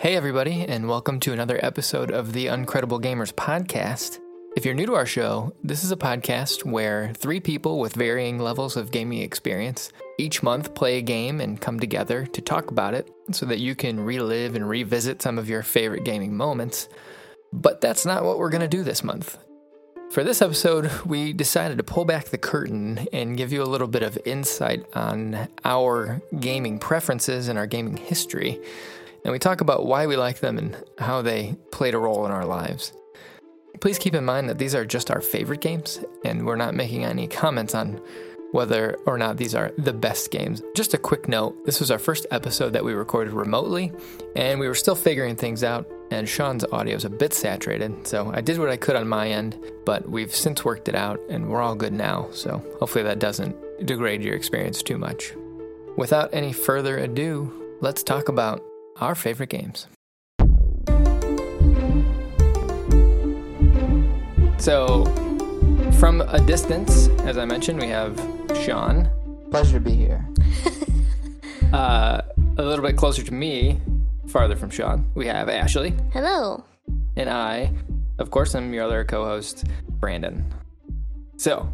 Hey, everybody, and welcome to another episode of the Uncredible Gamers podcast. If you're new to our show, this is a podcast where three people with varying levels of gaming experience each month play a game and come together to talk about it so that you can relive and revisit some of your favorite gaming moments. But that's not what we're going to do this month. For this episode, we decided to pull back the curtain and give you a little bit of insight on our gaming preferences and our gaming history. And we talk about why we like them and how they played a role in our lives. Please keep in mind that these are just our favorite games, and we're not making any comments on whether or not these are the best games. Just a quick note this was our first episode that we recorded remotely, and we were still figuring things out, and Sean's audio is a bit saturated. So I did what I could on my end, but we've since worked it out, and we're all good now. So hopefully that doesn't degrade your experience too much. Without any further ado, let's talk about our favorite games. So, from a distance, as I mentioned, we have Sean. Pleasure to be here. Uh, a little bit closer to me, farther from Sean, we have Ashley. Hello. And I, of course, I'm your other co host, Brandon. So,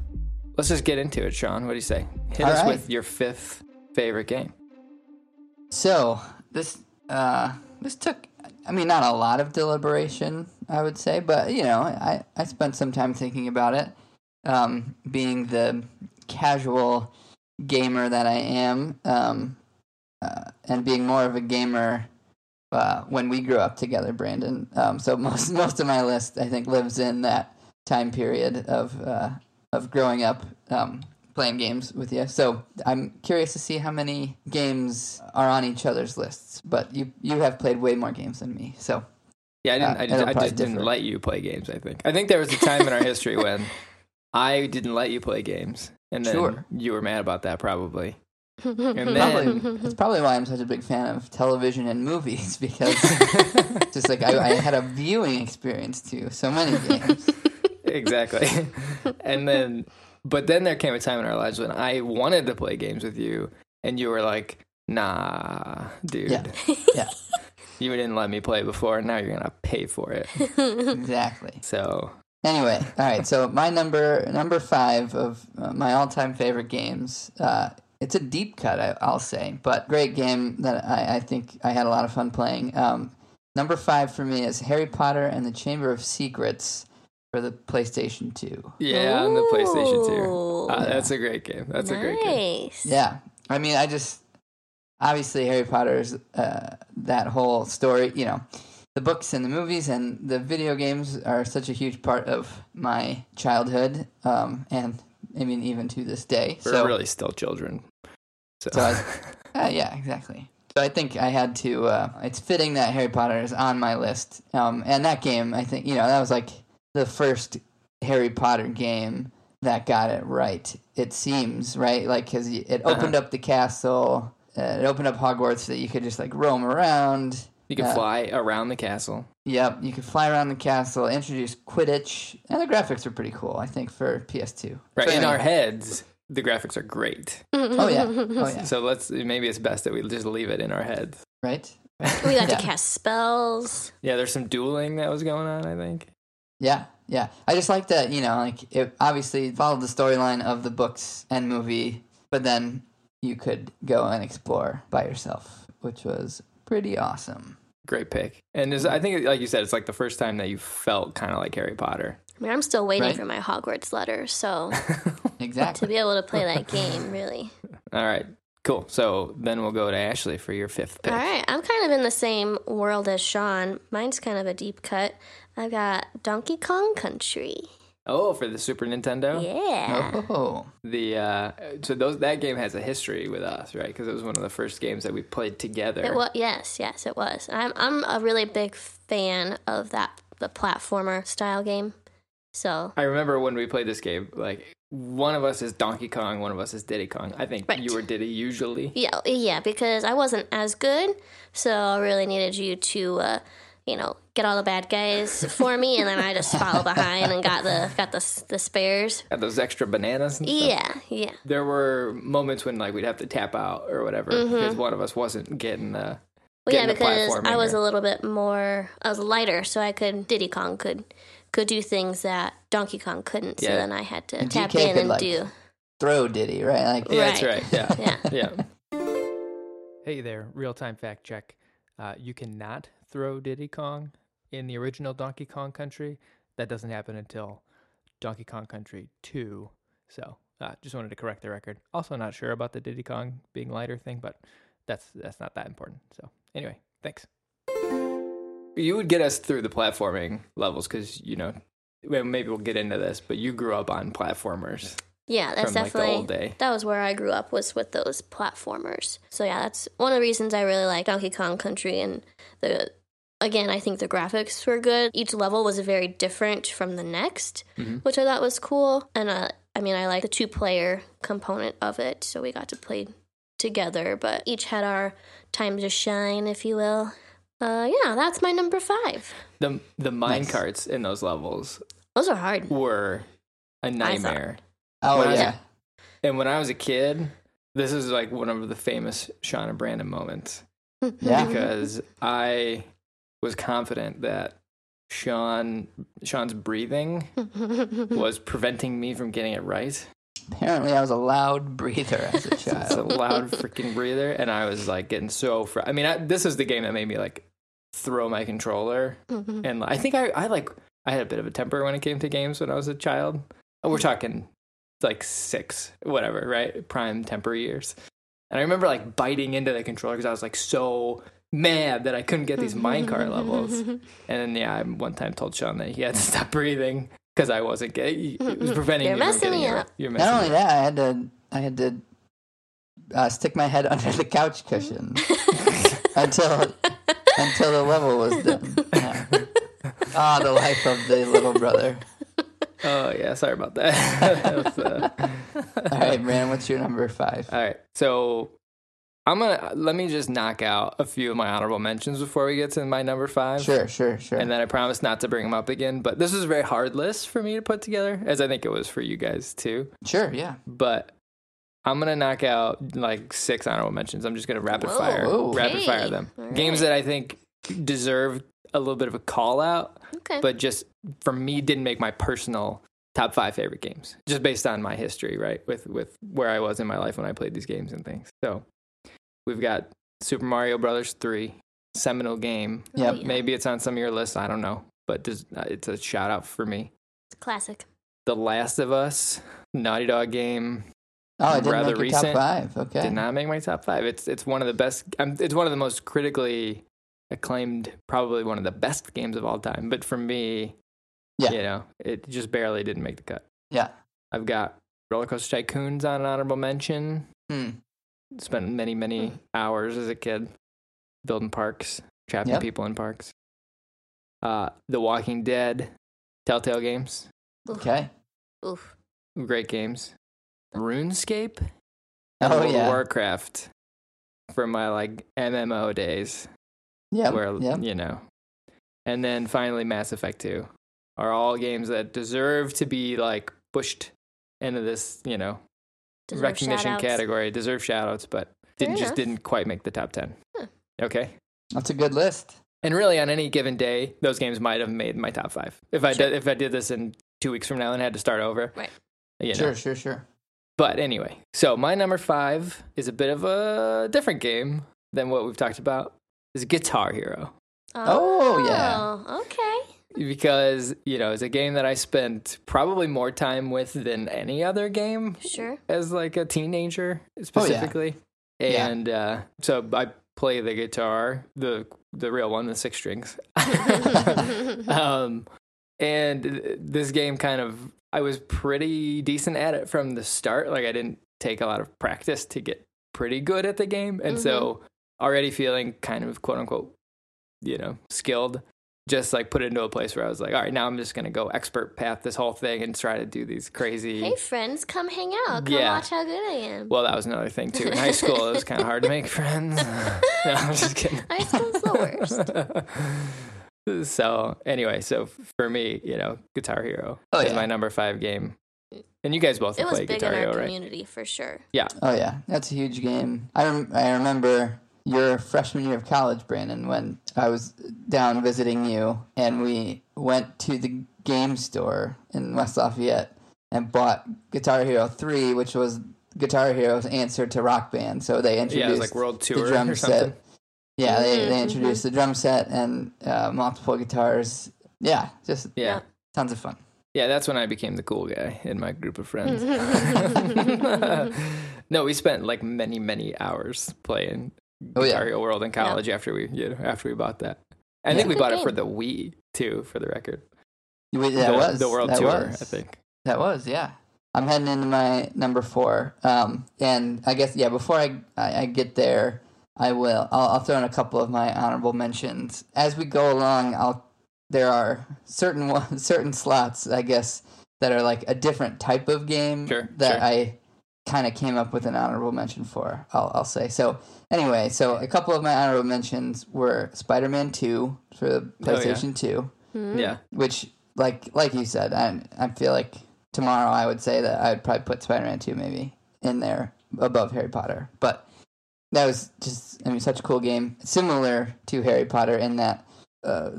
let's just get into it, Sean. What do you say? Hit All us right. with your fifth favorite game. So this uh, this took, I mean, not a lot of deliberation, I would say, but you know, I I spent some time thinking about it. Um, being the casual gamer that I am, um, uh, and being more of a gamer uh, when we grew up together, Brandon. Um, so most most of my list, I think, lives in that time period of uh, of growing up um, playing games with you. So I'm curious to see how many games are on each other's lists. But you you have played way more games than me, so Yeah, I didn't. Uh, I, just, I just didn't let you play games. I think. I think there was a time in our history when I didn't let you play games, and then Sure. you were mad about that, probably. And then, probably that's probably why I'm such a big fan of television and movies because just like I, I had a viewing experience too. So many games. exactly. and then, but then there came a time in our lives when I wanted to play games with you, and you were like, "Nah, dude, Yeah. Yeah. you didn't let me play before, and now you're gonna pay for it." Exactly. So, Anyway, all right. So my number number five of uh, my all time favorite games. Uh, it's a deep cut, I, I'll say, but great game that I, I think I had a lot of fun playing. Um, number five for me is Harry Potter and the Chamber of Secrets for the PlayStation Two. yeah, on the PlayStation 2. Ooh. Uh, that's a great game. That's a great game. Yeah, I mean, I just obviously Harry Potter's uh, that whole story. You know, the books and the movies and the video games are such a huge part of my childhood, um, and I mean even to this day. We're so really still children. So, So I- uh, yeah, exactly. So I think I had to. Uh, it's fitting that Harry Potter is on my list, um, and that game I think you know that was like the first Harry Potter game that got it right. It seems right, like because it opened up the castle. Uh, it opened up Hogwarts so that you could just like roam around. you could uh, fly around the castle. Yep, you could fly around the castle. Introduce Quidditch, and the graphics were pretty cool. I think for PS2. Right So in anyway. our heads, the graphics are great. Oh yeah, oh yeah, So let's maybe it's best that we just leave it in our heads. right. We got Yeah. to cast spells. Yeah, there's some dueling that was going on. I think. Yeah, yeah. I just like that, you know, like it obviously followed the storyline of the books and movie, but then you could go and explore by yourself, which was pretty awesome. Great pick. And is, I think, like you said, it's like the first time that you felt kind of like Harry Potter. I mean, I'm still waiting Right. for my Hogwarts letter, so exactly to be able to play that game, really. All right, cool. So then we'll go to Ashley for your fifth pick. All right, I'm kind of in the same world as Sean. Mine's kind of a deep cut. I've got Donkey Kong Country. Oh, for the Super Nintendo. Yeah. Oh, The uh, so those that game has a history with us, right? Because it was one of the first games that we played together. It was yes, yes, it was. I'm I'm a really big fan of that the platformer style game. So I remember when we played this game, like one of us is Donkey Kong, one of us is Diddy Kong. I think Right. you were Diddy usually. yeah, yeah, because I wasn't as good, so I really needed you to, uh, you know, get all the bad guys for me, and then I just follow behind and got the got the the spares. Got those extra bananas. And stuff. Yeah, yeah. There were moments when like we'd have to tap out or whatever Mm-hmm. because one of us wasn't getting the Well, get yeah, because platforming I was or- a little bit more, I was lighter, so I could Diddy Kong could could do things that Donkey Kong couldn't. So then I had to And tap DK in could, and like, do. Throw Diddy, right? Like Yeah, that's Right. right. Yeah. Yeah. yeah. Hey there, real time fact check. Uh, you cannot throw Diddy Kong in the original Donkey Kong Country. That doesn't happen until Donkey Kong Country 2. So, uh, just wanted to correct the record. Also, not sure about the Diddy Kong being lighter thing, but that's that's not that important. So, anyway, thanks. You would get us through the platforming levels because you know, well, maybe we'll get into this, but you grew up on platformers Yeah, that's from like the definitely old day. that was where I grew up was with those platformers. So yeah, that's one of the reasons I really like Donkey Kong Country and the again, I think the graphics were good. Each level was very different from the next, Mhm. which I thought was cool. And uh, I mean, I like the two player component of it, so we got to play together, but each had our time to shine, if you will. Uh, yeah, that's my number five. The the mine Nice. carts in those levels Those are hard. were a nightmare. Oh When I was- yeah. And when I was a kid, this is like one of the famous Sean and Brandon moments Yeah. because I was confident that Sean Sean's breathing was preventing me from getting it right. Apparently, I was a loud breather as a child. It's a loud freaking breather, and I was like getting so. Fr- I mean, I, this is the game that made me like throw my controller, mm-hmm. and I think I, I like I had a bit of a temper when it came to games when I was a child. Oh, We're talking like six, whatever, right? Prime temper years. And I remember like biting into the controller because I was like so mad that I couldn't get these minecart levels. And then yeah, I one time told Sean that he had to stop breathing because I wasn't getting. It was preventing You're me from getting me it. up. You're messing Not me only up. that, I had to I had to uh, stick my head under the couch cushion until until the level was done. Yeah. Ah, the life of the little brother. Oh yeah, sorry about that. That was, uh, All right, Brandon, what's your number five? All right, so I'm gonna uh, let me just knock out a few of my honorable mentions before we get to my number five. Sure, sure, sure. And then I promise not to bring them up again. But this is a very hard list for me to put together, as I think it was for you guys too. sure, yeah. But I'm gonna knock out like six honorable mentions. I'm just gonna rapid Whoa, fire, okay. rapid fire them. All Games that I think deserve a little bit of a call out, okay. but just for me didn't make my personal top five favorite games, just based on my history, right? With with where I was in my life when I played these games and things. So we've got Super Mario Brothers three, seminal game. Oh, Yep. yeah. Maybe it's on some of your lists. I don't know, but this, uh, it's a shout out for me. It's a classic. The Last of Us, Naughty Dog game, Oh, I didn't rather make your recent. top five. Okay. did not make my top five. It's it's one of the best. Um, it's one of the most critically acclaimed, probably one of the best games of all time. But for me, Yeah. you know, it just barely didn't make the cut. Yeah. I've got Roller Coaster Tycoons on an honorable mention. Hmm. Spent many many hours as a kid building parks, trapping Yep. people in parks. Uh, The Walking Dead, Telltale games, Oof. Okay. Oof. great games. RuneScape and Oh World yeah. Warcraft from my like MMO days, Yep. where yep. you know, and then finally Mass Effect Two are all games that deserve to be like pushed into this you know Deserve recognition shout-outs. category, deserve shout outs, but didn't, Fair just didn't quite make the top 10. Huh. Okay. That's a good list. And really, on any given day, those games might have made my top five. If I Sure. did, if I did this in two weeks from now and had to start over, Right. You know. Sure, sure, sure. But anyway, so my number five is a bit of a different game than what we've talked about. Is Guitar Hero Oh, oh yeah. Oh, Okay. Because you know it's a game that I spent probably more time with than any other game Sure. as like a teenager Oh, specifically. Yeah. And uh, so I play the guitar, the the real one, the six strings. um, and this game kind of I was pretty decent at it from the start. Like I didn't take a lot of practice to get pretty good at the game, and so already feeling kind of quote unquote, you know, skilled. Just like put it into a place where I was like, all right, now I'm just gonna go expert path this whole thing and try to do these crazy. Hey, friends, come hang out. Come Yeah. watch how good I am. Well, that was another thing too. In high school, it was kind of hard to make friends. no, I'm just kidding. High school's the worst. so anyway, so for me, you know, Guitar Hero Oh, is yeah. my number five game, and you guys both it have was played big Guitar in our Hero, right? community for sure. Yeah. Oh yeah, that's a huge game. I rem- I remember your freshman year of college, Brandon, when I was down visiting you, and we went to the game store in West Lafayette and bought Guitar Hero 3, which was Guitar Hero's answer to Rock Band. So they introduced Yeah, like World the drum or something. set. Yeah, they, they Mhm, introduced the drum set and uh, multiple guitars. Yeah, just Yeah. tons of fun. Yeah, that's when I became the cool guy in my group of friends. no, we spent like many, many hours playing Oh, yeah. Hero World in college after we you know, after we bought that. I think we bought it for the Wii too, for the record. We- That the, was the World that Tour, was. I think. That was, yeah. I'm heading into my number four. Um, and I guess, yeah, before I, I, I get there, I will, I'll, I'll throw in a couple of my honorable mentions. As we go along, I'll, there are certain, one- certain slots, I guess, that are like a different type of game Sure, that sure. I kind of came up with an honorable mention for, I'll, I'll say. So, anyway, so a couple of my honorable mentions were Spider Man 2 for the Oh, yeah. PlayStation 2 Mm. Yeah. which like like you said i i feel like tomorrow i would say that i would probably put spider-man 2 maybe in there above harry potter but that was just i mean such a cool game similar to harry potter in that uh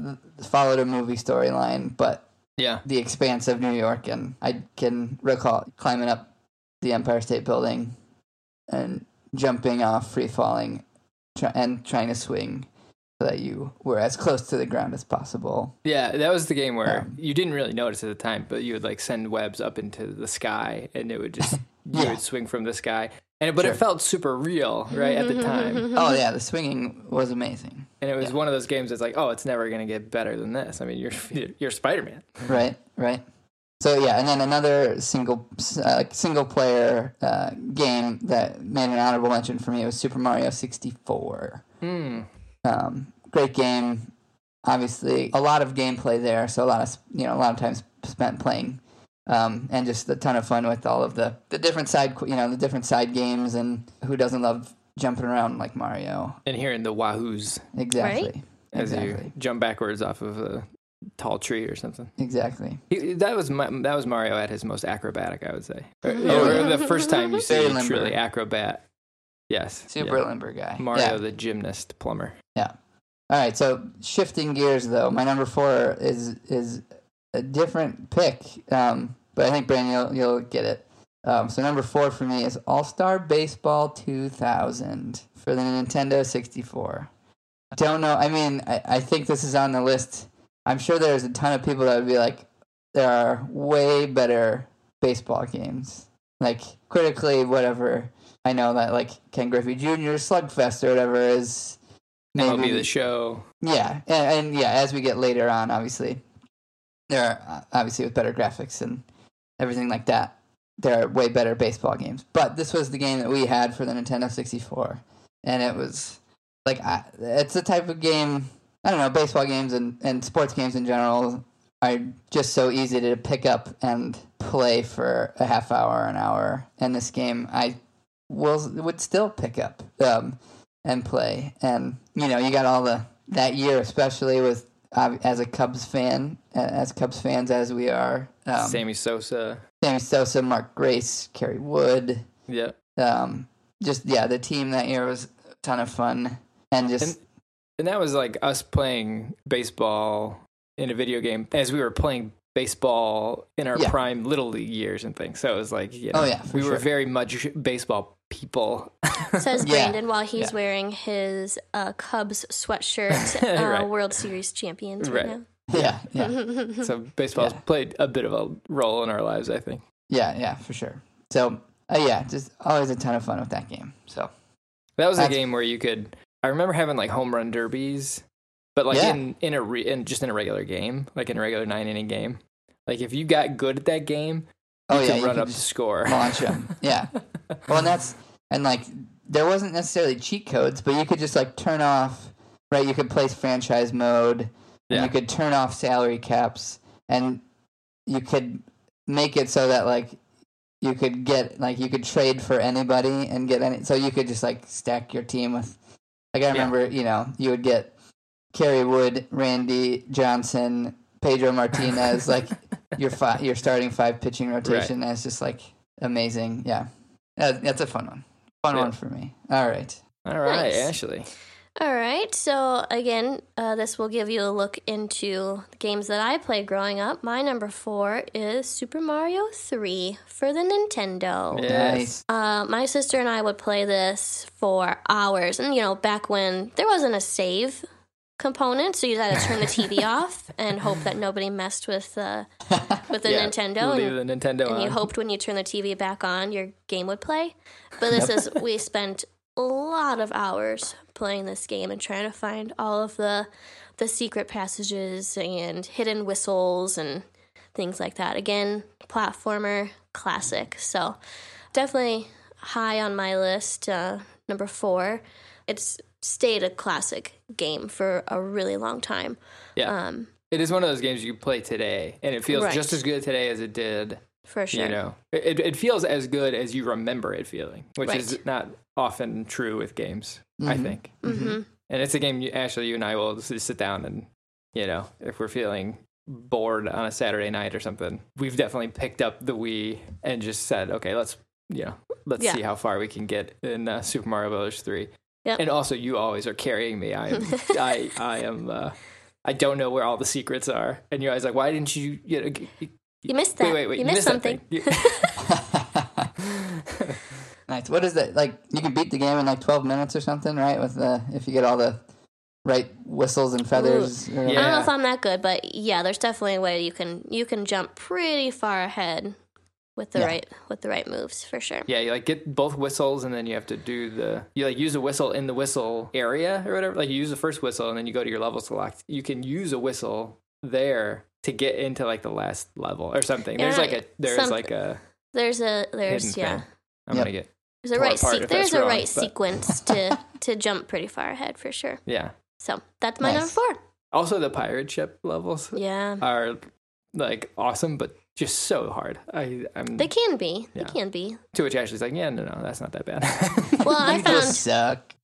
followed a movie storyline but Yeah. the expanse of new york and i can recall climbing up the empire state building and jumping off free falling try, and trying to swing so that you were as close to the ground as possible Yeah, that was the game where Um, you didn't really notice at the time, but you would like send webs up into the sky and it would just you would swing from the sky. And but Sure. it felt super real, right, at the time. Oh yeah, the swinging was amazing. And it was Yeah. one of those games that's like, oh, it's never going to get better than this. I mean, you're you're Spider-Man. Right, right. So yeah, and then another single uh, single player uh, game that made an honorable mention for me was Super Mario sixty four. Hmm. Um, great game. Obviously, a lot of gameplay there, so a lot of you know a lot of time spent playing, um, and just a ton of fun with all of the the different side you know the different side games, and who doesn't love jumping around like Mario? And hearing the wahoos Exactly. as exactly. you jump backwards off of a tall tree or something. Exactly. He, that was Ma- that was Mario at his most acrobatic, I would say. Or, Oh, yeah. the first time you see a truly acrobat. Yes. Super yeah. limber guy. Mario Yeah. the gymnast plumber. Yeah. All right, so shifting gears though, my number four is is a different pick, um, but I think Brandon you'll, you'll get it. Um, so number four for me is All Star Baseball 2000 for the Nintendo 64. Don't know. I mean, I, I think this is on the list. I'm sure there's a ton of people that would be like, there are way better baseball games, like critically whatever. I know that like Ken Griffey Jr. Slugfest or whatever is MLB the show. yeah, and, and yeah, as we get later on, obviously, there are uh, obviously with better graphics and everything like that, there are way better baseball games. But this was the game that we had for the Nintendo 64, and it was like I, it's the type of game. I don't know, baseball games and, and sports games in general are just so easy to pick up and play for a half hour, an hour. And this game, I will would still pick up. Um, and play. And you know, you got all the that year, especially with uh, as a Cubs fan, as Cubs fans as we are. Um, Sammy Sosa. Sammy Sosa, Mark Grace, Kerry Wood. Yeah. Um, just yeah, the team that year was a ton of fun, and just And that was like us playing baseball in a video game as we were playing baseball in our Yeah. prime little league years and things. So it was like, you know, Oh, yeah, for we were very much baseball people. Says Yeah. Brandon while he's Yeah. wearing his uh, Cubs sweatshirt, uh, Right. World Series champions Right. right, yeah, yeah, so baseball's Yeah. played a bit of a role in our lives, I think. yeah, yeah, for sure. So uh, yeah, just always a ton of fun with that game. So That was a game where you could. I remember having like home run derbies, but like Yeah. in in a re, in just in a regular game, like in a regular nine inning game. Like if you got good at that game, oh yeah, run could up the score. launch them. Yeah. Well, and that's and like there wasn't necessarily cheat codes, but you could just like turn off. Right, you could place franchise mode, and Yeah. you could turn off salary caps, and you could make it so that like you could get like you could trade for anybody and get any. So you could just like stack your team with. Like I Yeah. remember, you know, you would get Kerry Wood, Randy Johnson, Pedro Martinez, like your fi- your starting five pitching rotation. That's just like amazing. Yeah, that's a fun one. Fun Yeah. one for me. All right. All right, Nice. Ashley. All right. So again, uh, this will give you a look into the games that I played growing up. My number four is Super Mario Three for the Nintendo. Yes. Uh, my sister and I would play this for hours, and you know, back when there wasn't a save component, so you had to turn the TV off and hope that nobody messed with uh, with the Yeah, Nintendo. Leave and- the Nintendo and you hoped when you turn the TV back on, your game would play. But this is we spent a lot of hours playing this game and trying to find all of the the secret passages and hidden whistles and things like that. Again, platformer classic. So definitely high on my list. Uh, number four. It's stayed a classic game for a really long time. yeah. Um, it is one of those games you play today, and it feels Right. just as good today as it did. for sure. You know, it, it feels as good as you remember it feeling, which is not often true with games. I Mhm. think. hmm And it's a game, you, Ashley, you and I will just sit down and, you know, if we're feeling bored on a Saturday night or something, we've definitely picked up the Wii and just said, okay, let's, you know, let's Yeah. see how far we can get in uh, Super Mario Brothers 3. Yep. And also, you always are carrying me. I am, I, I am, uh, I don't know where all the secrets are. And you're always like, why didn't you, you know, g- g- You missed that. wait, wait, wait, you missed, that something. thing. What is that? Like you can beat the game in like twelve minutes or something, right? With the if you get all the right whistles and feathers. Or I don't know if I'm that good, but yeah, there's definitely a way you can you can jump pretty far ahead with the Yeah. right with the right moves for sure. Yeah, you like get both whistles and then you have to do the you like use a whistle in the whistle area or whatever. Like you use the first whistle and then you go to your level select. You can use a whistle there to get into like the last level or something. There's like a there's some- like a There's a there's yeah. Thing. I'm Yep. gonna get There's a right apart se- there's that's a wrong, right but- sequence to to jump pretty far ahead for sure. yeah. So that's my Nice. number four. Also the pirate ship levels Yeah. are like awesome, but just so hard. I I'm They can be. Yeah. They can be. to which Ashley's like, yeah, no, no, that's not that bad. Well, I You just found suck.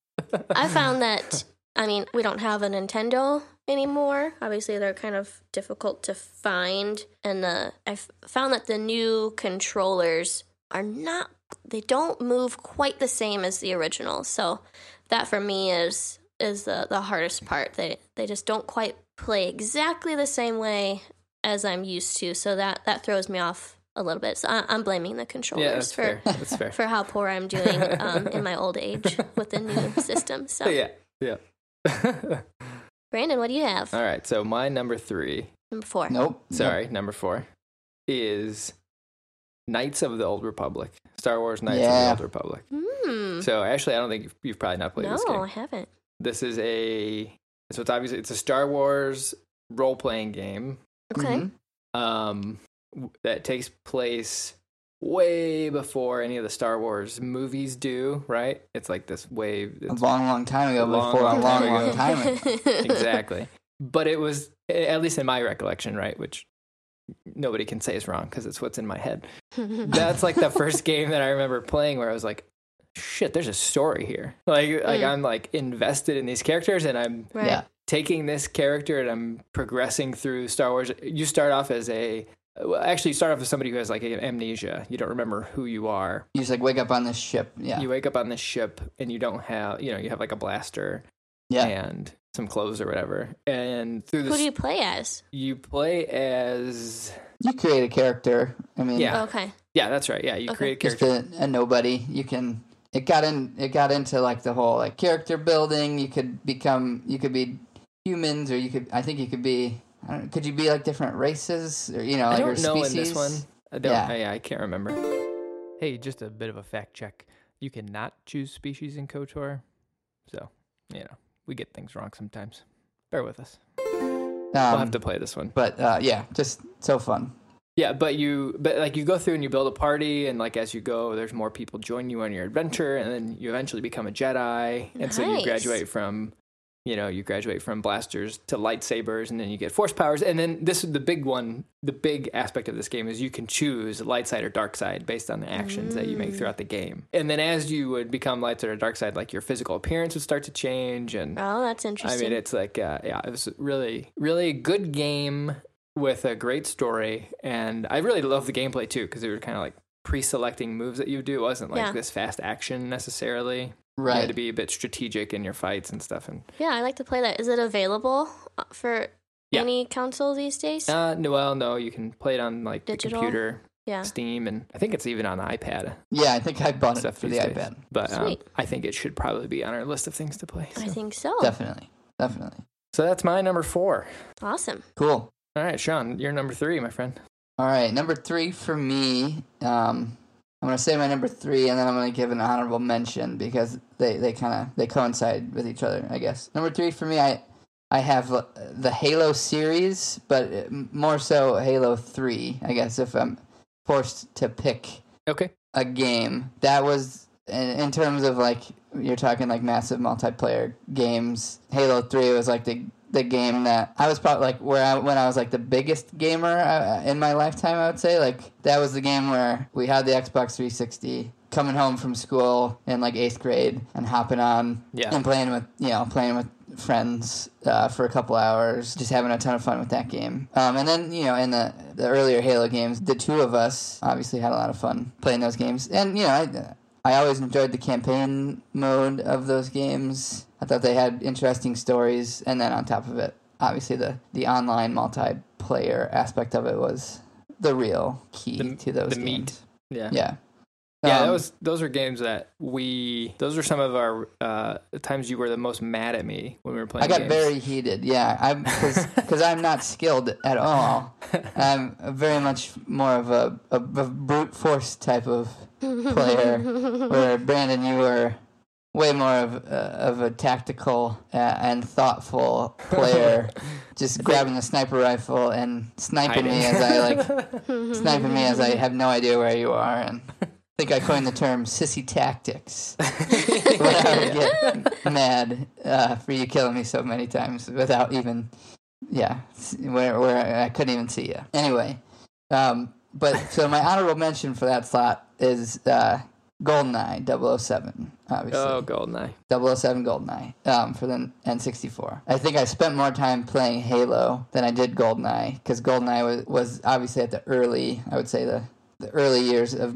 I found that I mean, we don't have a Nintendo anymore. Obviously, they're kind of difficult to find and the I f- found that the new controllers are not they don't move quite the same as the original. So that for me is is the the hardest part. They they just don't quite play exactly the same way as I'm used to. So that that throws me off a little bit. So I, I'm blaming the controllers yeah, that's for fair. That's fair. for how poor I'm doing um, in my old age with the new system. So, yeah, yeah. Brandon, what do you have? All right, so my number three Number four. Nope. sorry, number four is Knights of the Old Republic. Star Wars Knights Yeah. of the Old Republic. Hmm. So actually, I don't think you've, you've probably not played No, this game. No, I haven't. This is a so it's obviously it's a Star Wars role playing game Okay. Mhm. um, that takes place way before any of the Star Wars movies do. Right? It's like this way. A long, long time ago. Long, before long a long, time long ago. time ago. exactly. But it was at least in my recollection, right? Which nobody can say is wrong because it's what's in my head. That's like the first game that I remember playing where I was like, "Shit, there's a story here." Like, like Mm. I'm like invested in these characters, and I'm right. Yeah. taking this character and I'm progressing through Star Wars. You start off as a well, actually you start off as somebody who has like amnesia. You don't remember who you are. You just like wake up on this ship. Yeah. You wake up on this ship and you don't have, you know, you have like a blaster yeah. and some clothes or whatever. And through Who this, do you play as? you play as You create a character. I mean, Yeah. Oh, okay. yeah, that's right. Yeah, you Okay. create a just character. a, a nobody. You can. It got in. It got into like the whole like character building. You could become. You could be humans, or you could. I think you could be. I don't, could you be like different races, or you know, I like don't your know species? in this one. I don't. Yeah. I, yeah, I can't remember. Hey, just a bit of a fact check. You cannot choose species in KOTOR, so you know we get things wrong sometimes. Bear with us. Um, we'll have to play this one. But uh, yeah, just so fun. Yeah, but you but like you go through and you build a party and like as you go there's more people join you on your adventure and then you eventually become a Jedi and so you graduate from you know, you graduate from blasters to lightsabers and then you get force powers and then this is the big one, the big aspect of this game is you can choose light side or dark side based on the actions that you make throughout the game. And then as you would become light side or dark side like your physical appearance would start to change and Oh, that's interesting. I mean, it's like, uh, yeah, it was really, really a good game with a great story, and I really love the gameplay too because they were kind of like pre-selecting moves that you do. It wasn't like Yeah. this fast action necessarily. You had Right. to be a bit strategic in your fights and stuff. And Yeah, I like to play that. Is it available uh, for Yeah. any console these days? uh, no, well, no, you can play it on like Digital? the computer, yeah. Steam, and I think it's even on the iPad. Yeah, I think I bought it Stuff for the these days. iPad. But um, I think it should probably be on our list of things to play. I think so. Definitely. Definitely. So that's my number four. Awesome. Cool. All right, Sean, you're number three, my friend. All right, number three for me. Um, I'm gonna say my number three, and then I'm gonna give an honorable mention because they, they kind of they coincide with each other, I guess. Number three for me, I I have the Halo series, but uh, more so Halo Three, I guess. If I'm forced to pick Okay. a game that was in, in terms of like you're talking like massive multiplayer games halo 3 was like the the game that i was probably like where i when i was like the biggest gamer uh, in my lifetime i would say like that was the game where we had the xbox 360 coming home from school in like eighth grade and hopping on Yeah. and playing with you know playing with friends uh, for a couple hours just having a ton of fun with that game um, and then you know in the, the earlier halo games the two of us obviously had a lot of fun playing those games and you know I, I always enjoyed the campaign mode of those games i thought they had interesting stories and then on top of it obviously the, the online multiplayer aspect of it was the real key The- to those the games meat. Yeah. yeah Yeah, Um, was those are games that we. Those are some of our uh, times you were the most mad at me when we were playing. I got games. very heated. Yeah, I'm because I'm not skilled at all. I'm very much more of a, a, a brute force type of player. where Brandon, you were way more of uh, of a tactical uh, and thoughtful player, just grabbing the sniper rifle and sniping me as I like sniping me as I have no idea where you are and. I think I coined the term sissy tactics when I would get mad uh, for you killing me so many times without even, yeah, where where I couldn't even see you. Anyway, um, but so my honorable mention for that slot is uh, GoldenEye 007, obviously. Oh, Goldeneye. 007 GoldenEye um, for the N64. I think I spent more time playing Halo than I did GoldenEye because GoldenEye was, was obviously at the early, I would say the, the early years of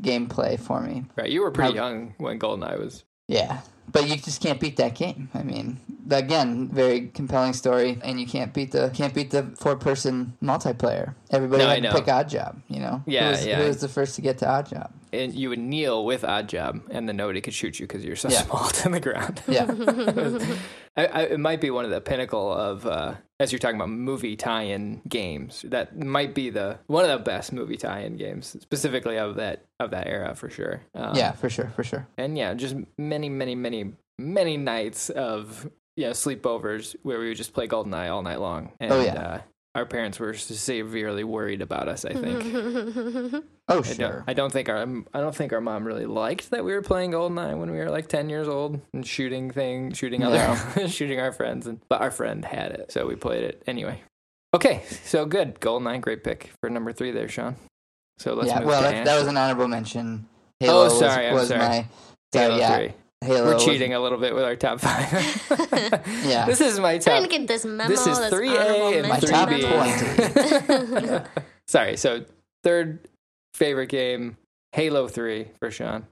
gameplay for me. Right, you were pretty How- young when Goldeneye was. Yeah, but you just can't beat that game. I mean, again, very compelling story, and you can't beat the can't beat the four person multiplayer. Everybody No, I had to pick Oddjob. You know, Yeah, who was, yeah. Who was the first to get to Oddjob? And you would kneel with Oddjob, and then nobody could shoot you because you're so Yeah. small to the ground. Yeah, I, I, it might be one of the pinnacle of, uh, as you're talking about movie tie-in games. That might be the one of the best movie tie-in games, specifically of that of that era for sure. Um, yeah, for sure, for sure. and yeah, just many, many, many, many nights of you know sleepovers where we would just play GoldenEye all night long. And, Oh, yeah. Uh, our parents were severely worried about us. I think. Oh I sure. don't, I don't think our I don't think our mom really liked that we were playing GoldenEye when we were like ten years old and shooting things, shooting other, shooting our friends. And but our friend had it, so we played it anyway. Okay, so good GoldenEye, great pick for number three there, Sean. So let's yeah, move well, to that, that was an honorable mention. Oh, Halo sorry, I'm was, was sorry. my sorry, Halo yeah, three. Halo. We're cheating a little bit with our top five. Yeah. this is my top. I top. didn't get this memo. This is three honorable A and My three top B. mention. Sorry, so third favorite game, Halo Three for Sean.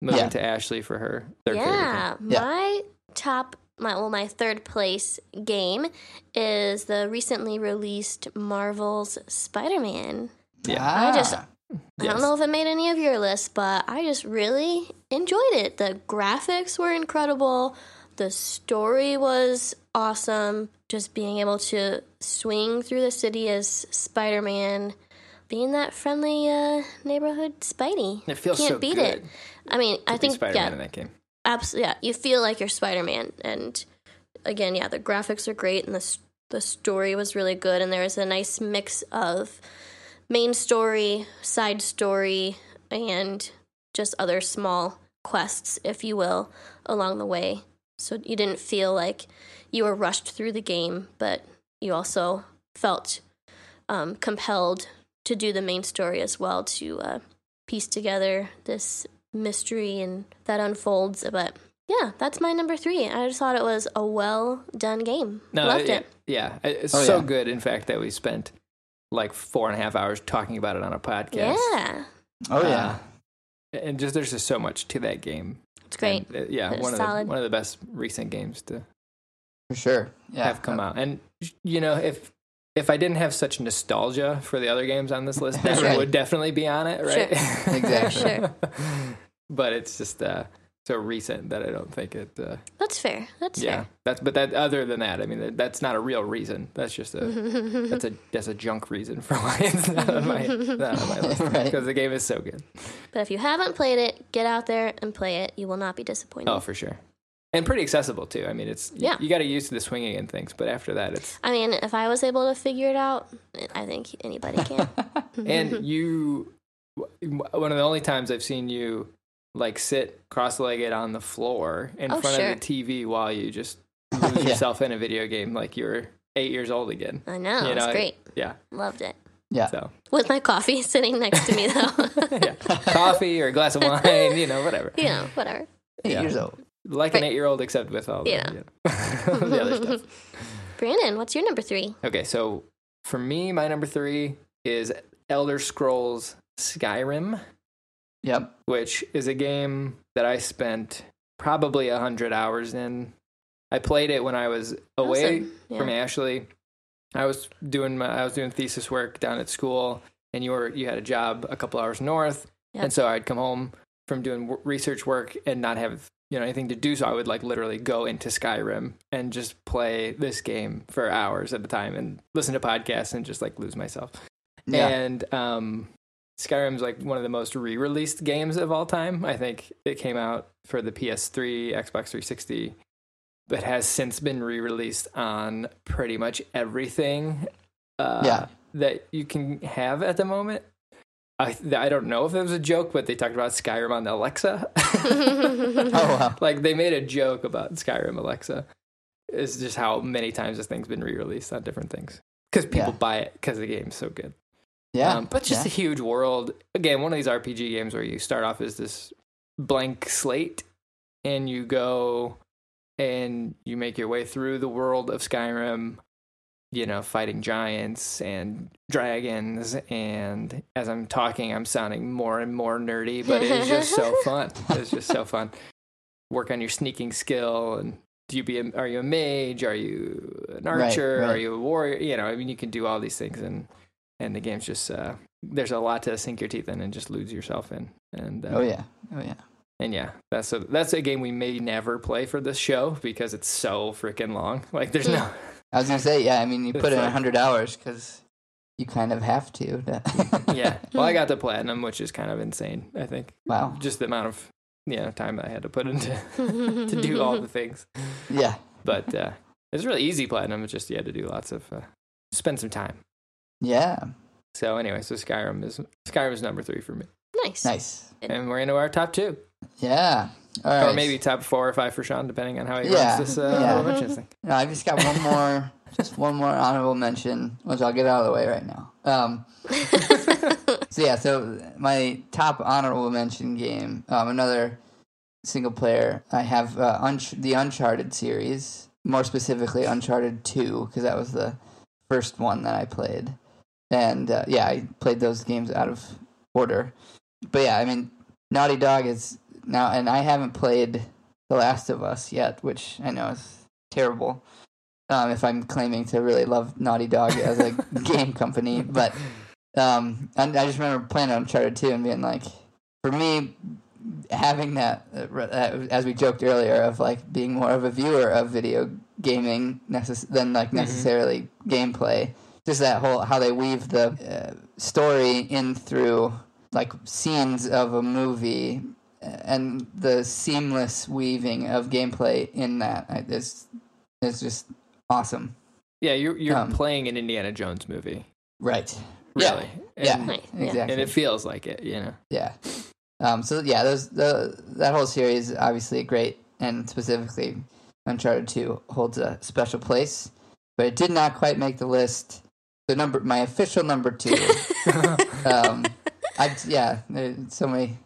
Moving Yeah. to Ashley for her third favorite game. yeah, Yeah. my top, my well, my third place game is the recently released Marvel's Spider-Man. Yeah. I just- Ah, I Yes. don't know if it made any of your lists, but I just really enjoyed it. The graphics were incredible. The story was awesome. Just being able to swing through the city as Spider Man, being that friendly uh, neighborhood Spidey. It feels Can't so beat good it. I mean, I think Spider-Man yeah, in that game. absolutely. Yeah, you feel like you're Spider Man, and again, yeah, the graphics are great, and the the story was really good, and there was a nice mix of main story, side story, and just other small quests, if you will, along the way. So you didn't feel like you were rushed through the game, but you also felt um, compelled to do the main story as well to uh, piece together this mystery and that unfolds. But yeah, that's my number three. I just thought it was a well done game. Loved yeah, it. Yeah, it's Oh, so yeah. good. In fact, that we spent like four and a half hours talking about it on a podcast. Yeah. oh Uh, yeah. and just there's just so much to that game. It's great. And, uh, yeah, It's one of the one of the best recent games to For sure. Yeah. have come out. And you know, if if I didn't have such nostalgia for the other games on this list, that Right. would definitely be on it, right? Exactly. Sure. but it's just uh, so recent that I don't think it. Uh, That's fair. That's yeah, that's but that other than that, I mean, that, that's not a real reason. That's just a that's a that's a junk reason for why it's not on my not on my list Right. because the game is so good. but if you haven't played it, get out there and play it. You will not be disappointed. Oh, for sure. And pretty accessible too. I mean, it's Yeah. You, got to use to the swinging and things, but after that, it's I mean, if I was able to figure it out, I think anybody can. and you one of the only times I've seen you like sit cross-legged on the floor in Oh, front sure. of the TV while you just lose Yeah. yourself in a video game like you're eight years old again. I know. You it's know, great. Yeah. Loved it. Yeah. So With my coffee sitting next to me, though. yeah. coffee or a glass of wine, you know, whatever. you know, whatever. Eight Yeah. years old. Like an eight-year-old, except with all the, Yeah. you know, the other stuff. Brandon, what's your number three? Okay, so for me, my number three is Elder Scrolls Skyrim. Yep. which is a game that I spent probably a hundred hours in. I played it when I was away Awesome. Yeah. from Ashley. I was doing my I was doing thesis work down at school, and you were you had a job a couple hours north, Yep. and so I'd come home from doing w- research work and not have you know anything to do. So I would like literally go into Skyrim and just play this game for hours at a time and listen to podcasts and just like lose myself. Yeah. And um, Skyrim's like one of the most re-released games of all time. I think it came out for the PS3, Xbox 360, but has since been re-released on pretty much everything uh, Yeah. that you can have at the moment. I I don't know if it was a joke, but they talked about Skyrim on Alexa. Oh, wow. Like they made a joke about Skyrim Alexa. It's just how many times this thing's been re-released on different things because people Yeah. buy it because the game's so good. Yeah. Um, but just yeah. a huge world. Again, one of these RPG games where you start off as this blank slate and you go and you make your way through the world of Skyrim, you know, fighting giants and dragons. And as I'm talking, I'm sounding more and more nerdy, but it's just so fun. It's just so fun. Work on your sneaking skill and do you be a, are you a mage? Are you an Right, archer? Are you a warrior? You know, I mean, you can do all these things and and the game's just uh, there's a lot to sink your teeth in and just lose yourself in. And uh, Oh yeah. Oh yeah. and yeah, that's a that's a game we may never play for this show because it's so freaking long. Like there's no I was gonna say yeah. I mean, you put in like- a hundred hours because you kind of have to. to- yeah. Well, I got the platinum, which is kind of insane. I think wow. just the amount of you know time I had to put into to do all the things. Yeah. But uh, it's really easy platinum. It's just you had to do lots of uh, spend some time. Yeah. So anyway, so Skyrim is Skyrim is number three for me, nice. Nice. and we're into our top two. Yeah. All right. or maybe top four or five for Sean, depending on how he Yeah, runs this uh, yeah. honorable mentions thing. No, I've just got one more, just one more honorable mention, which I'll get out of the way right now. Um, so yeah, so my top honorable mention game, um, another single player. I have uh, Unch- the Uncharted series, more specifically Uncharted Two, because that was the first one that I played, and uh, yeah, I played those games out of order. But yeah, I mean, Naughty Dog is now, and I haven't played The Last of Us yet, which I know is terrible. Um, if I'm claiming to really love Naughty Dog as a game company, but um, and I just remember playing Uncharted 2 and being like, for me, having that, uh, as we joked earlier, of like being more of a viewer of video gaming necess- than like Mhm. necessarily gameplay. Just that whole how they weave the uh, story in through like scenes of a movie and the seamless weaving of gameplay in that I- is is just awesome. Yeah, you're you're Um, playing an Indiana Jones movie, Right. really. Yeah. And, Yeah. Exactly. and it feels like it, you know. Yeah. Um, so yeah, those the that whole series obviously great, and specifically Uncharted Two holds a special place, but it did not quite make the list. The number, my official number two. um, I yeah, there's so many.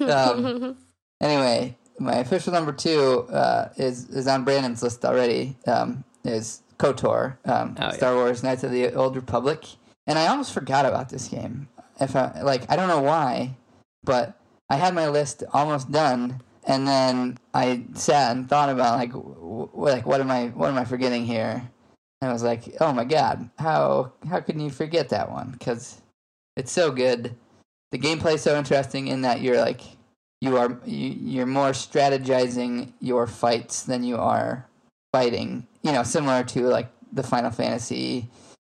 um, anyway, my official number two uh, is is on Brandon's list already. Um, is Kotor, um, Oh, yeah. Star Wars: Knights of the Old Republic, and I almost forgot about this game. If I like, I don't know why, but I had my list almost done, and then I sat and thought about like, w- like what am I what am I forgetting here? And I was like, oh my god, how how can you forget that one? Because it's so good. The gameplay is so interesting in that you're like you are you, you're more strategizing your fights than you are fighting. You know, similar to like the Final Fantasy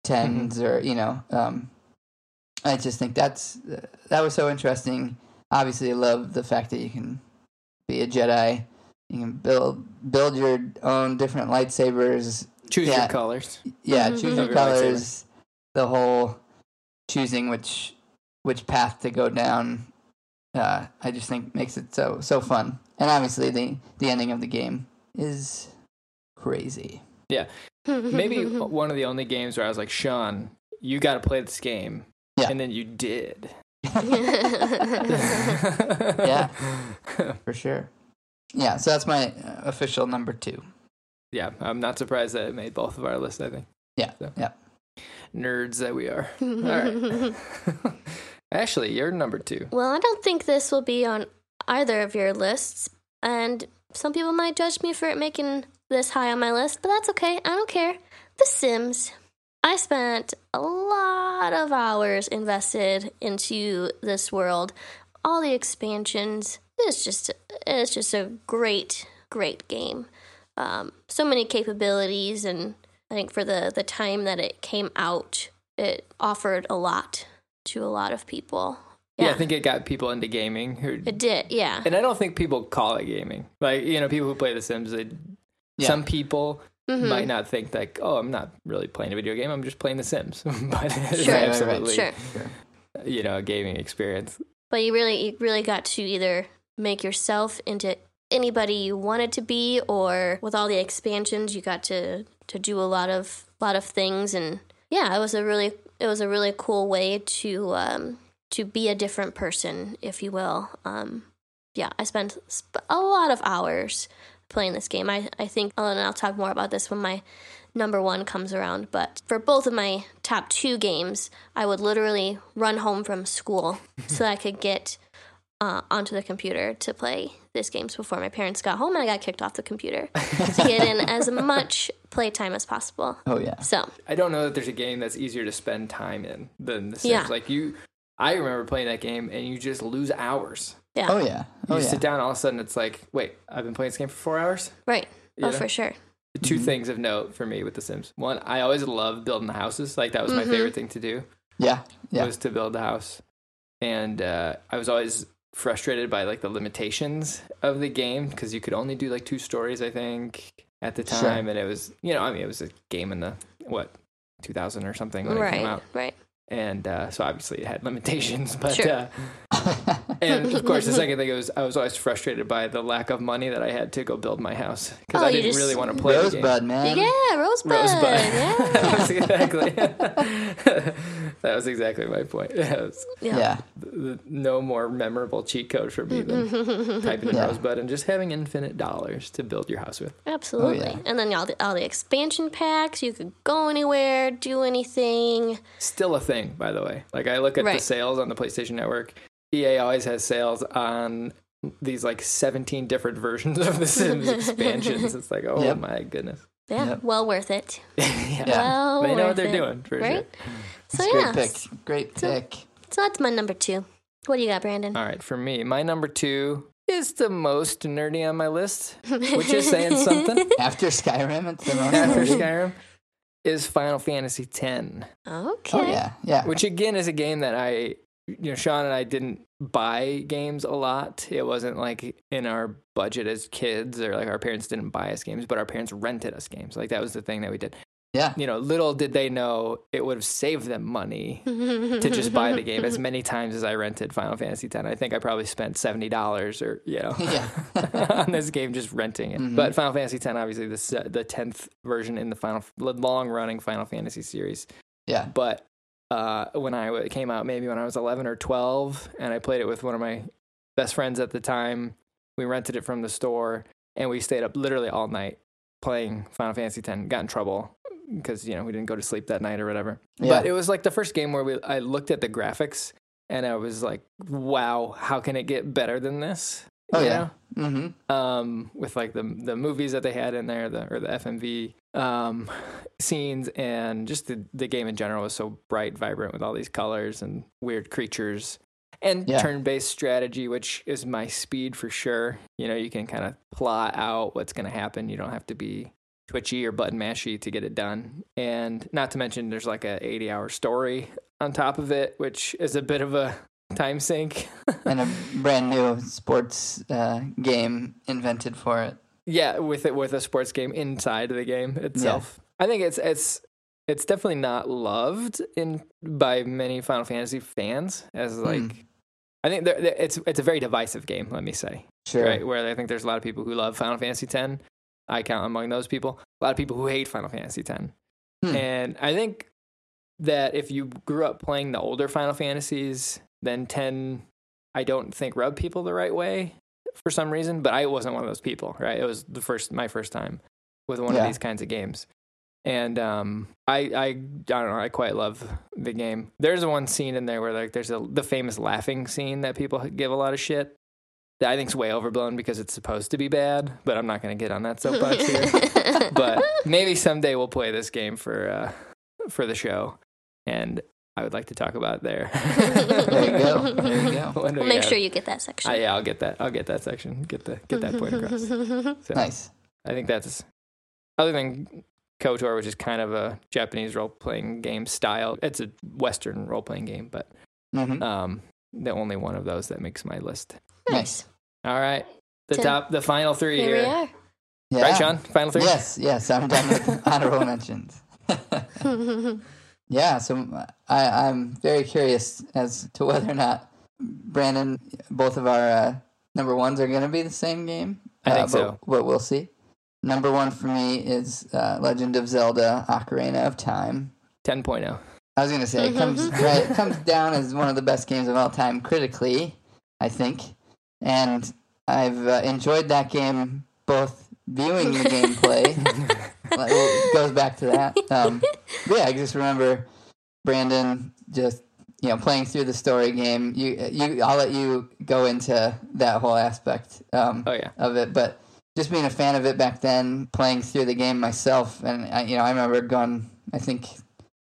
tens or you know. Um, I just think that's that was so interesting. Obviously, I love the fact that you can be a Jedi. You can build build your own different lightsabers. Choose Yeah. your colors. Yeah, Mhm. choose Of your your colors. The whole choosing which which path to go down. Uh, I just think makes it so so fun. And obviously, the the ending of the game is crazy. Yeah, maybe one of the only games where I was like, Sean, you got to play this game. Yeah. And then you did. Yeah. For sure. Yeah, so that's my uh, official number two. Yeah. I'm not surprised that it made both of our lists, I think. Yeah, So. yeah. Nerds that we are. All right. Ashley, you're number two. Well, I don't think this will be on either of your lists, and some people might judge me for it making this high on my list, but that's okay. I don't care. The Sims. I spent a lot of hours invested into this world. All the expansions. It's just it's just a great, great game. Um, so many capabilities, and I think for the the time that it came out, it offered a lot to a lot of people. Yeah. I think it got people into gaming. Who, It did, yeah. and I don't think people call it gaming. Like, you know, people who play The Sims, they, Yeah. some people Mhm. might not think like, oh, I'm not really playing a video game. I'm just playing The Sims. but it's Sure. Right, right, right. absolutely, Sure. you know, a gaming experience. But you really you really got to either make yourself into anybody you wanted to be or with all the expansions you got to to do a lot of lot of things and yeah, it was a really it was a really cool way to um to be a different person, if you will. Um yeah, I spent sp- a lot of hours playing this game. I I think and I'll talk more about this when my number one comes around. But for both of my top two games, I would literally run home from school so I could get uh, onto the computer to play this games before my parents got home and I got kicked off the computer to get in as much playtime as possible. Oh yeah. So, I don't know that there's a game that's easier to spend time in than The Sims. Yeah. Like you, I remember playing that game and you just lose hours. yeah. Oh yeah. You Oh yeah. sit down, all of a sudden it's like, wait, I've been playing this game for four hours. Right. You Oh, know? for sure. 2 Mm-hmm. things of note for me with The Sims. One, I always loved building the houses. Like that was my Mhm. favorite thing to do. Yeah. Yeah. was to build the house, and uh, I was always frustrated by like the limitations of the game because you could only do like two stories, I think, at the Sure. time, and it was you know I mean it was a game in the what 2000 or something when it came Right. out, Right. And uh, so obviously it had limitations, but. Sure. Uh, and of course, the second thing was I was always frustrated by the lack of money that I had to go build my house because Oh, I didn't just- really want to play. Rosebud, man. yeah, Rosebud. Rosebud. that was Yeah. exactly. that was exactly my point. Was yeah. Yeah. the- no more memorable cheat code for me than typing in Yeah. Rosebud and just having infinite dollars to build your house with. Absolutely. Oh, yeah. And then all the, all the expansion packs, you could go anywhere, do anything. Still a thing, by the way. Like I look at the sales on the PlayStation Network. EA always has sales on these like 17 different versions of the Sims expansions. It's like, oh Yep. my goodness. Yeah, Yep. well worth it. yeah. Yeah. Well They know what they're it, doing for right? So It's yeah, Great pick. Great So- pick. so that's my number two. What do you got, Brandon? All right, for me, my number two is the most nerdy on my list, which is saying something. After Skyrim, it's the most. after. Skyrim is Final Fantasy X, Okay. Oh yeah. Yeah. which again is a game that I, you know, Sean and I didn't buy games a lot. It wasn't like in our budget as kids, or like our parents didn't buy us games, but our parents rented us games. Like that was the thing that we did. Yeah. You know, little did they know it would have saved them money to just buy the game as many times as I rented Final Fantasy X. I think I probably spent seventy dollars or you know Yeah. on this game just renting it. Mhm. But Final Fantasy X, obviously the se- the tenth version in the final long running Final Fantasy series. Yeah. But uh, when I it came out, maybe when I was eleven or twelve, and I played it with one of my best friends at the time, we rented it from the store and we stayed up literally all night playing Final Fantasy X. Got in trouble because you know we didn't go to sleep that night or whatever. Yeah. But it was like the first game where we I looked at the graphics and I was like, wow, how can it get better than this? Oh you yeah. Mm-hmm. um, with like the the movies that they had in there, the or the FMV um, scenes, and just the the game in general was so bright, vibrant with all these colors and weird creatures, and Yeah. turn based strategy, which is my speed for sure. You know, you can kind of plot out what's going to happen. You don't have to be twitchy or button mashy to get it done, and not to mention there's like a 80 hour story on top of it, which is a bit of a time sink. And a brand new sports uh, game invented for it. Yeah, with it with a sports game inside of the game itself. I think it's it's it's definitely not loved in by many Final Fantasy fans as like Hmm. I think there- it's it's a very divisive game. Let me say Sure. right where I think there's a lot of people who love Final Fantasy X. I count among those people. A lot of people who hate Final Fantasy X, Hmm. and I think that if you grew up playing the older Final Fantasies, then ten I don't think rub people the right way for some reason. But I wasn't one of those people. Right? It was the first my first time with one of these kinds of games. And um, I, I, I don't know. I quite love the game. There's one scene in there where like there's a the famous laughing scene that people give a lot of shit. That I think's way overblown because it's supposed to be bad. But I'm not going to get on that soapbox here. but maybe someday we'll play this game for uh, for the show, and I would like to talk about it there. There you go. There you go. We We'll make have- sure you get that section. Ah, yeah, I'll get that. I'll get that section. Get the get that point across. So Nice. I think that's other than KOTOR, which is kind of a Japanese role playing game style. It's a Western role playing game, but hmm um, the only one of those that makes my list. nice. All right, the Tim. top, the final three Here we are. Yeah. Right, Sean? Final three. Yes, yes. I'm done with honorable mentions. yeah, so I, I'm very curious as to whether or not Brandon, both of our uh, number ones are going to be the same game. I think uh, but, so. But we'll see. Number one for me is uh, Legend of Zelda: Ocarina of Time. 10.0. I was gonna say it comes right, it comes down as one of the best games of all time critically, I think, and I've uh, enjoyed that game both viewing the gameplay. like, it goes back to that. Um, but yeah, I just remember Brandon just you know playing through the story game. You you I'll let you go into that whole aspect um, Oh yeah. of it, but just being a fan of it back then, playing through the game myself, and I, you know I remember going. I think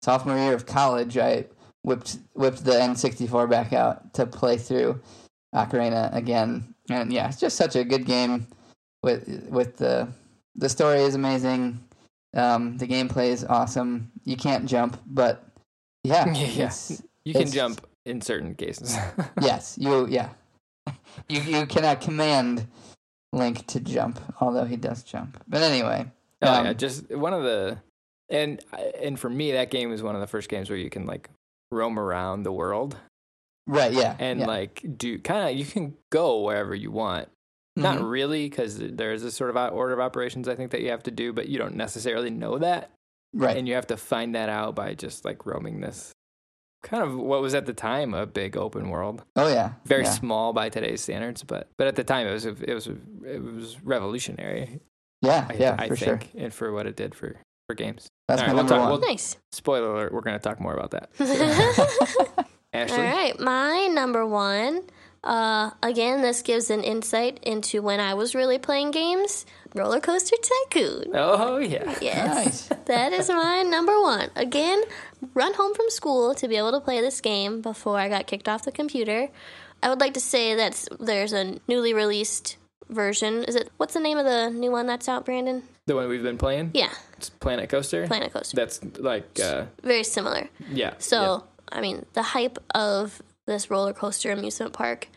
sophomore year of college, I whipped whipped the N64 back out to play through Ocarina again, and yeah, it's just such a good game. With with the the story is amazing, um, the gameplay is awesome. You can't jump, but yeah, Yeah. You can jump in certain cases. yes, you yeah, you you cannot command Link to jump, although he does jump. But anyway, Oh Um, yeah, just one of the, and and for me, that game is one of the first games where you can like roam around the world right, yeah, and yeah. like do kind of you can go wherever you want. Not Mhm. really, because there is a sort of order of operations I think that you have to do, but you don't necessarily know that, right, and you have to find that out by just like roaming this kind of what was at the time a big open world, oh yeah, very yeah. small by today's standards, but but at the time it was it was it was revolutionary. yeah, I, yeah, I for sure. and for what it did for for games. That's All my right, we'll number talk- one. we'll- nice. Spoiler alert, we're going to talk more about that. Ashley? All right, my number one. Uh, again, this gives an insight into when I was really playing games. Roller Coaster Tycoon. Oh, yeah. Yes, Nice. that is my number one. Again, run home from school to be able to play this game before I got kicked off the computer. I would like to say that there's a newly released version. Is it what's the name of the new one that's out, Brandon? The one we've been playing? Yeah, It's Planet Coaster. Planet Coaster. That's like, uh, Very similar. yeah. So, I mean, the hype of this roller coaster amusement park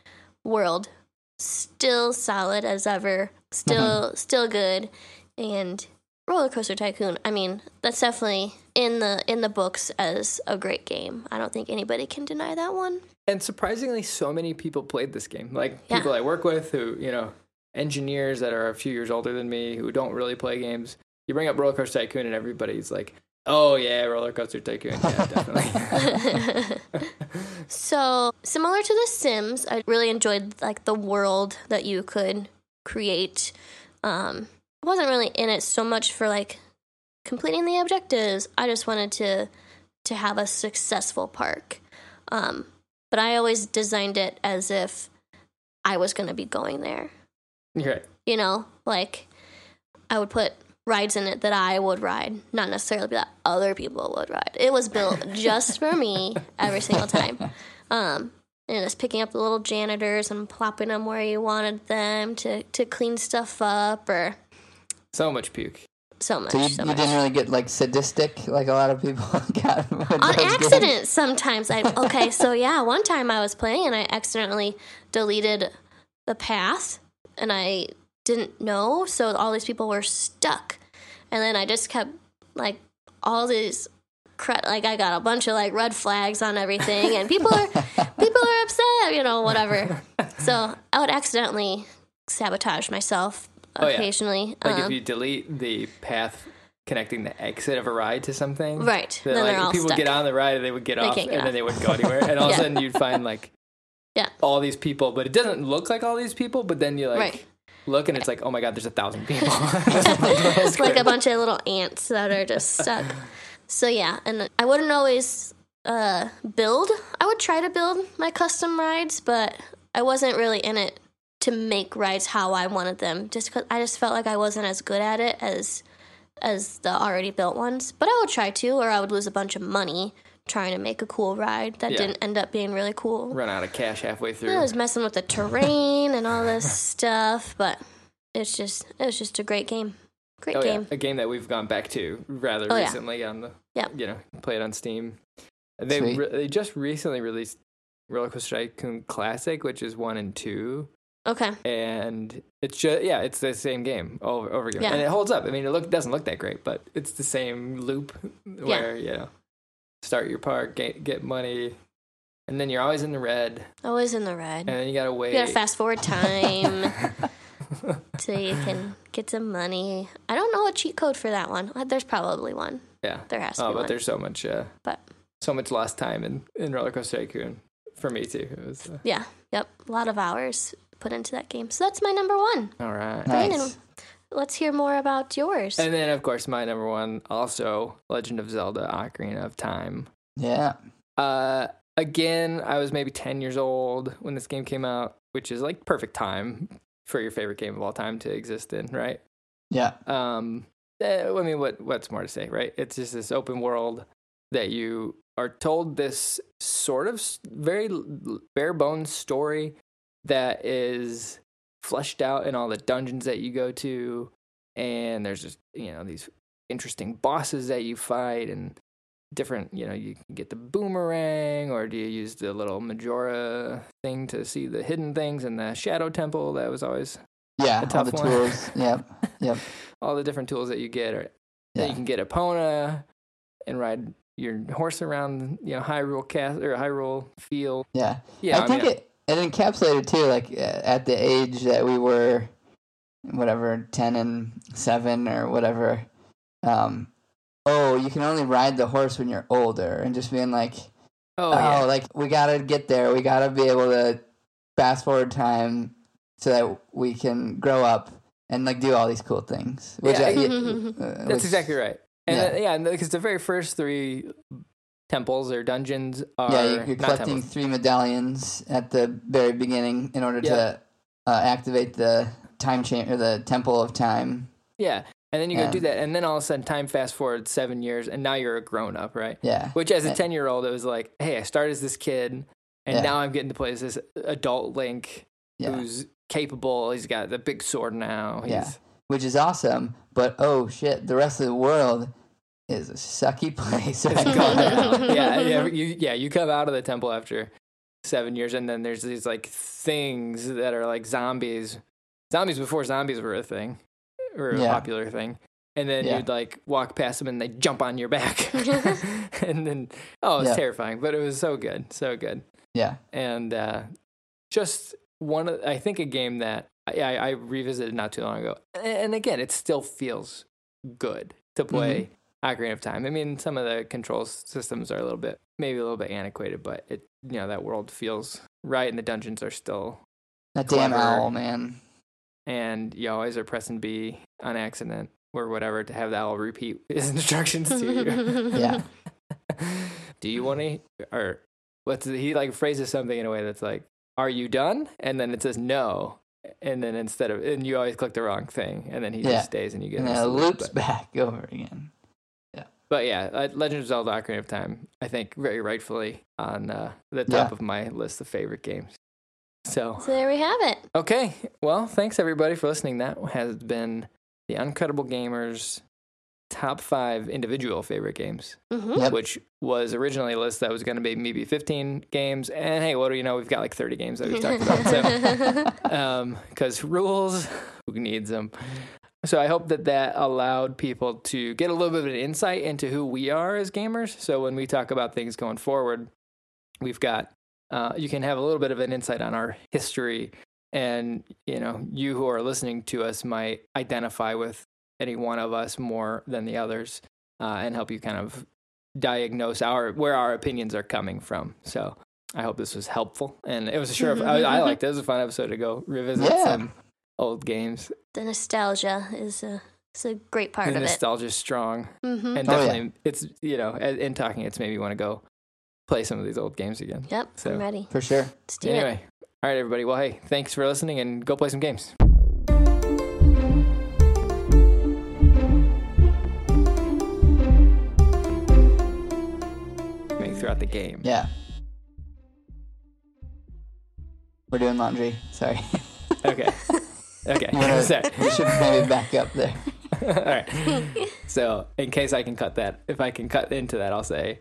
world still solid as ever, still still good, and Roller Coaster Tycoon. I mean, that's definitely in the in the books as a great game. I don't think anybody can deny that one. And surprisingly, so many people played this game. Like Yeah. people I work with who, you know, engineers that are a few years older than me who don't really play games. You bring up Roller Coaster Tycoon, and everybody's like, oh, yeah, Roller Coaster Tycoon. Yeah, definitely. So similar to The Sims, I really enjoyed like the world that you could create. Um, I wasn't really in it so much for like completing the objectives. I just wanted to to have a successful park. Um, but I always designed it as if I was going to be going there. You're right. You know, like I would put rides in it that I would ride, not necessarily that other people would ride. It was built just for me every single time. Um, and just picking up the little janitors and plopping them where you wanted them to, to clean stuff up or So much puke. so much. So you, so you much. didn't really get like sadistic like a lot of people got with on those games? accident sometimes i okay so yeah one time i was playing and i accidentally deleted the path and i didn't know so all these people were stuck and then i just kept like all these cre- like i got a bunch of like red flags on everything and people are people are upset you know whatever so i would accidentally sabotage myself Oh, yeah. occasionally Like if Um, you delete the path connecting the exit of a ride to something, Right. Then, Then like they're all people stuck. would get on the ride and they would get They off, can't and get then they wouldn't go anywhere. And all of a sudden you'd find like Yeah. all these people, but it doesn't look like all these people. But then you like Right. Look and it's like, oh my god, there's a thousand people. It's like a bunch of little ants that are just stuck. So yeah, and I wouldn't always uh, build. I would try to build my custom rides, but I wasn't really in it to make rides how I wanted them. Just because I just felt like I wasn't as good at it as as the already built ones. But I would try to, or I would lose a bunch of money trying to make a cool ride that Yeah. didn't end up being really cool. run out of cash halfway through. I was messing with the terrain and all this stuff, but it's just it was just a great game. Great Oh yeah, game. a game that we've gone back to rather Oh, yeah. recently on the Yeah. you know play it on Steam. They re- they just recently released Roller Coaster Tycoon Classic, which is one and two, Okay. and it's just yeah, it's the same game over over again, Yeah. and it holds up. I mean, it look doesn't look that great, but it's the same loop where you know start your park, get get money, and then you're always in the red, Always in the red. and then you gotta wait. You gotta fast forward time so you can get some money. I don't know a cheat code for that one. Uh, There's probably one. yeah. There has to Oh, be but one. there's so much, uh, But so much lost time in in Roller Coaster Tycoon for me too. It was uh, yeah, yep, a lot of hours put into that game. So that's my number one. all right. Nice. Brandon, let's hear more about yours. And then, of course, my number one, also Legend of Zelda: Ocarina of Time. Yeah. Uh, again, I was maybe ten years old when this game came out, which is like perfect time for your favorite game of all time to exist in, right? Yeah. Um, eh, I mean, what what's more to say, right? It's just this open world that you are told this sort of very bare bones story that is fleshed out in all the dungeons that you go to, and there's just you know these interesting bosses that you fight and different you know you can get the boomerang or do you use the little majora thing to see the hidden things in the shadow temple that was always Yeah. A All the one. tools. Yep. Yep. all the different tools that you get. Or Yeah. you can get Epona and ride your horse around, you know, Hyrule Cast or Hyrule Field. Yeah. Yeah, I think mean, it it encapsulated too, like uh, at the age that we were, whatever, ten and seven or whatever. Um, oh, you can only ride the horse when you're older, and just being like, oh, oh, yeah. like we gotta get there. We gotta be able to fast forward time so that we can grow up and like do all these cool things. Which Yeah, I, Mhm. uh, that's which- exactly right. And yeah. uh, yeah, because the very first three temples or dungeons are Yeah, you- you're collecting three medallions at the very beginning in order Yeah. to uh, activate the time chain or the temple of time. Yeah, and then you go do that, and then all of a sudden, time fast forward seven years, and now you're a grown up, right? Yeah, Which, as a ten year old, it was like, hey, I started as this kid, and Yeah. now I'm getting to play as this adult Link yeah, who's capable. He's got the big sword now. He's, Yeah. which is awesome. But oh shit, the rest of the world is a sucky place. It's right gone now. now. yeah, yeah, you, yeah. You come out of the temple after seven years, and then there's these like things that are like zombies, zombies before zombies were a thing or a Yeah. popular thing. And then Yeah. you'd like walk past them, and they jump on your back, and then oh, it's Yeah. terrifying, but it was so good, so good, yeah, and uh, just one. of I think a game that I, I I revisited not too long ago, and again, it still feels good to play. Ocarina of Time. I mean, some of the control systems are a little bit, maybe a little bit antiquated, but it, you know, that world feels right, and the dungeons are still, that damn Clever. owl, man. and you always are pressing B on accident or whatever to have the owl repeat his instructions to you. Yeah, Do you want to, or what's he like phrases something in a way that's like, "Are you done?" And then it says no, and then instead of and you always click the wrong thing, and then he Yeah. just stays and you get And then it loops but- back over again. But yeah, uh, Legend of Zelda: Ocarina of Time, I think very rightfully on uh, the top Yeah. of my list of favorite games. So So there we have it. okay, well, thanks everybody for listening. That has been the Uncredible Gamers top five individual favorite games, hmm Yep. which was originally a list that was going to be maybe 15 games. And hey, what do you know? We've got like 30 games that we've talked about. So because rules, who needs them? So I hope that that allowed people to get a little bit of an insight into who we are as gamers. So when we talk about things going forward, we've got uh, you can have a little bit of an insight on our history, and you know you who are listening to us might identify with any one of us more than the others, uh, and help you kind of diagnose our where our opinions are coming from. So. I hope this was helpful, and it was a sure. I, I liked it. It was a fun episode to go revisit Yeah. some old games. the nostalgia is a, is a great part the of it. nostalgia's strong, hmm and Oh, yeah. definitely it's you know in in talking, it's made me want to go play some of these old games again. Yep, So- I'm ready. For sure. Let's do it. Anyway, all right, everybody. Well, hey, thanks for listening, and go play some games. Maybe throughout the game. Yeah. We're doing laundry. Sorry. Okay. Okay. We're gonna- Sorry. we should maybe back up there. All right. So, in case I can cut that, if I can cut into that, I'll say,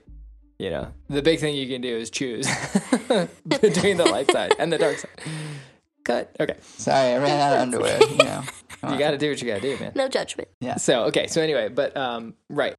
you know, the big thing you can do is choose between the light side and the dark side. Cut. Okay. Sorry, I ran out of underwear. You know. You got to do what you got to do, man. No judgment. Yeah. So, okay. So, anyway, but, um, right.